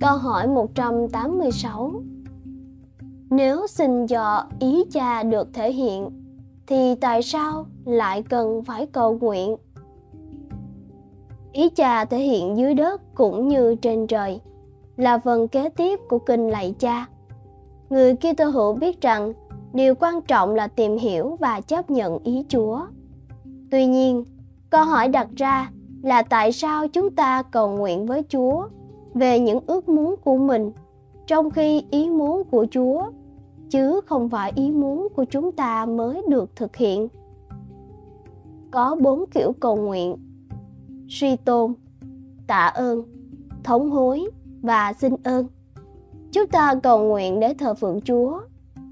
Câu hỏi 186 Nếu xin dọ ý cha được thể hiện thì tại sao lại cần phải cầu nguyện? Ý cha thể hiện dưới đất cũng như trên trời là phần kế tiếp của kinh lạy cha. Người Kitô hữu biết rằng điều quan trọng là tìm hiểu và chấp nhận ý Chúa. Tuy nhiên, câu hỏi đặt ra là tại sao chúng ta cầu nguyện với Chúa về những ước muốn của mình, trong khi ý muốn của chúa, chứ không phải ý muốn của chúng ta mới được thực hiện. Có bốn kiểu cầu nguyện. Suy tôn, tạ ơn, thống hối và xin ơn. Chúng ta cầu nguyện để thờ phượng chúa,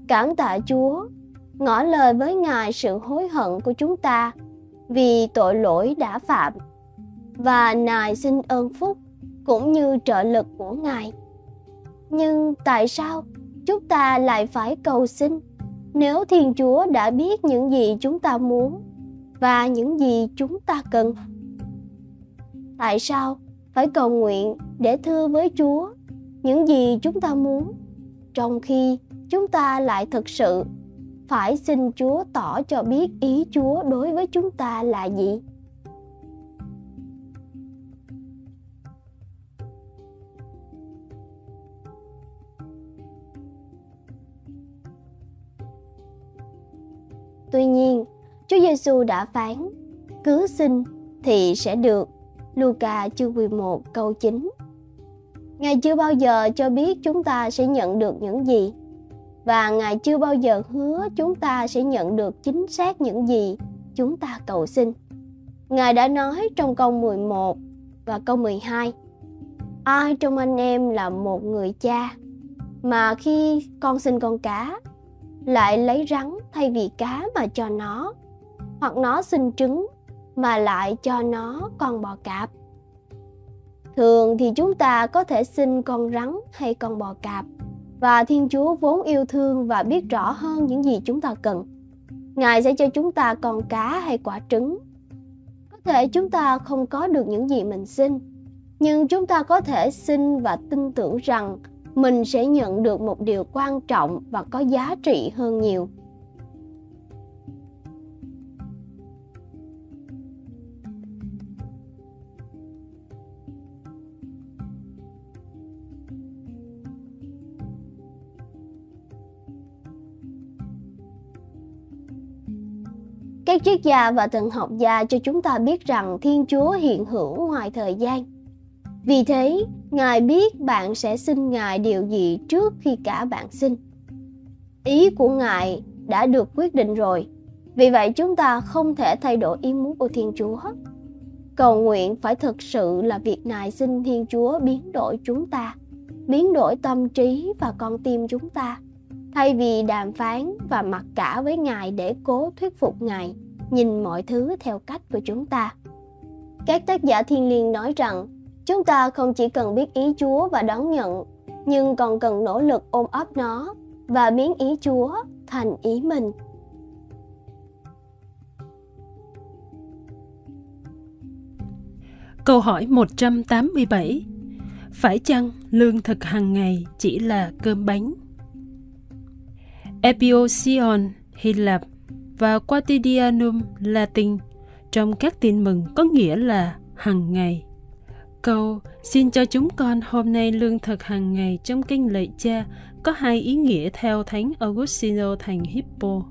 cảm tạ chúa, ngỏ lời với ngài sự hối hận của chúng ta vì tội lỗi đã phạm. Và nài xin ơn phúc cũng như trợ lực của ngài. Nhưng tại sao chúng ta lại phải cầu xin? Nếu thiên chúa đã biết những gì chúng ta muốn và những gì chúng ta cần, tại sao phải cầu nguyện để thưa với chúa những gì chúng ta muốn, trong khi chúng ta lại thực sự phải xin chúa tỏ cho biết ý chúa đối với chúng ta là gì? Tuy nhiên, Chúa Giêsu đã phán, cứ xin thì sẽ được. Luca chương 11 câu 9 Ngài chưa bao giờ cho biết chúng ta sẽ nhận được những gì và Ngài chưa bao giờ hứa chúng ta sẽ nhận được chính xác những gì chúng ta cầu xin. Ngài đã nói trong câu 11 và câu 12 Ai trong anh em là một người cha mà khi con xin con cá lại lấy rắn thay vì cá mà cho nó, hoặc nó sinh trứng mà lại cho nó con bò cạp. Thường thì chúng ta có thể xin con rắn hay con bò cạp, và thiên chúa vốn yêu thương và biết rõ hơn những gì chúng ta cần. Ngài sẽ cho chúng ta con cá hay quả trứng. Có thể chúng ta không có được những gì mình xin nhưng chúng ta có thể xin và tin tưởng rằng mình sẽ nhận được một điều quan trọng và có giá trị hơn nhiều. Các triết gia và thần học gia cho chúng ta biết rằng thiên chúa hiện hữu ngoài thời gian. Vì thế ngài biết bạn sẽ xin ngài điều gì trước khi cả bạn xin. Ý của ngài đã được quyết định rồi. Vì vậy chúng ta không thể thay đổi ý muốn của Thiên Chúa. Cầu nguyện phải thực sự là việc nài xin Thiên Chúa biến đổi chúng ta, biến đổi tâm trí và con tim chúng ta, thay vì đàm phán và mặc cả với Ngài để cố thuyết phục Ngài nhìn mọi thứ theo cách của chúng ta. Các tác giả thiên liêng nói rằng chúng ta không chỉ cần biết ý Chúa và đón nhận, nhưng còn cần nỗ lực ôm ấp nó và biến ý Chúa thành ý mình. Câu hỏi 187 Phải chăng lương thực hàng ngày chỉ là cơm bánh? Epiosion Hy Lạp và Quotidianum Latin trong các tin mừng có nghĩa là hàng ngày. Câu xin cho chúng con hôm nay lương thực hàng ngày trong kinh lạy cha có hai ý nghĩa theo Thánh Augustino thành Hippo.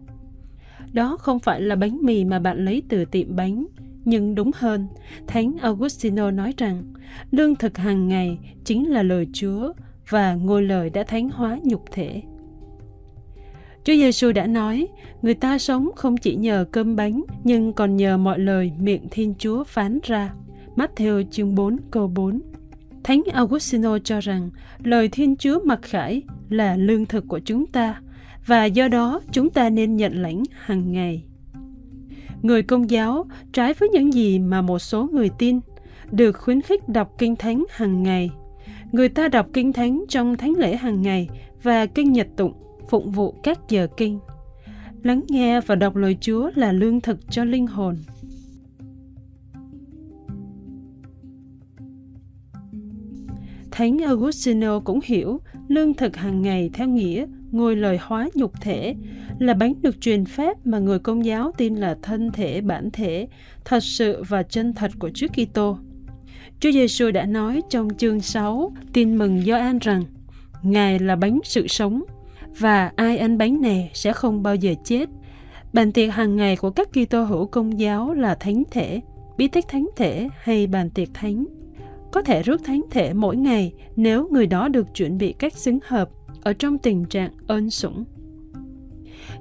Đó không phải là bánh mì mà bạn lấy từ tiệm bánh, nhưng đúng hơn, Thánh Augustino nói rằng lương thực hàng ngày chính là lời Chúa và ngôi lời đã thánh hóa nhục thể. Chúa Giêsu đã nói, người ta sống không chỉ nhờ cơm bánh, nhưng còn nhờ mọi lời miệng Thiên Chúa phán ra. Matthew chương 4 câu 4 Thánh Augustino cho rằng lời Thiên Chúa mặc khải là lương thực của chúng ta và do đó chúng ta nên nhận lãnh hàng ngày. Người công giáo, trái với những gì mà một số người tin, được khuyến khích đọc kinh thánh hàng ngày. Người ta đọc kinh thánh trong thánh lễ hàng ngày và kinh nhật tụng phụng vụ các giờ kinh. Lắng nghe và đọc lời Chúa là lương thực cho linh hồn. Thánh Augustino cũng hiểu lương thực hàng ngày theo nghĩa ngôi lời hóa nhục thể là bánh được truyền phép mà người công giáo tin là thân thể bản thể, thật sự và chân thật của Chúa Kitô. Chúa Giêsu đã nói trong chương 6 tin mừng Gioan rằng Ngài là bánh sự sống và ai ăn bánh này sẽ không bao giờ chết. Bàn tiệc hàng ngày của các Kitô hữu công giáo là thánh thể, bí tích thánh thể hay bàn tiệc thánh. Có thể rước thánh thể mỗi ngày nếu người đó được chuẩn bị cách xứng hợp ở trong tình trạng ơn sủng.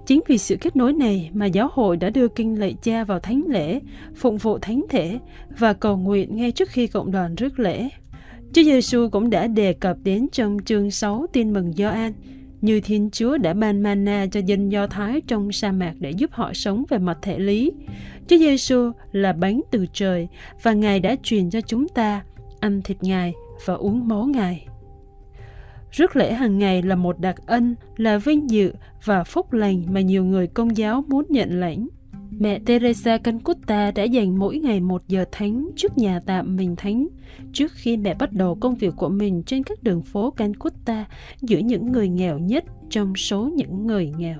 Chính vì sự kết nối này mà giáo hội đã đưa kinh lạy cha vào thánh lễ, phụng vụ thánh thể và cầu nguyện ngay trước khi cộng đoàn rước lễ. Chúa Giêsu cũng đã đề cập đến trong chương 6 tin mừng Gioan như Thiên Chúa đã ban mana cho dân Do Thái trong sa mạc để giúp họ sống về mặt thể lý. Chúa Giêsu là bánh từ trời và Ngài đã truyền cho chúng ta ăn thịt Ngài và uống máu Ngài. Rước lễ hàng ngày là một đặc ân, là vinh dự và phúc lành mà nhiều người công giáo muốn nhận lãnh. Mẹ Teresa Calcutta đã dành mỗi ngày một giờ thánh trước nhà tạm mình thánh, trước khi mẹ bắt đầu công việc của mình trên các đường phố Calcutta giữa những người nghèo nhất trong số những người nghèo.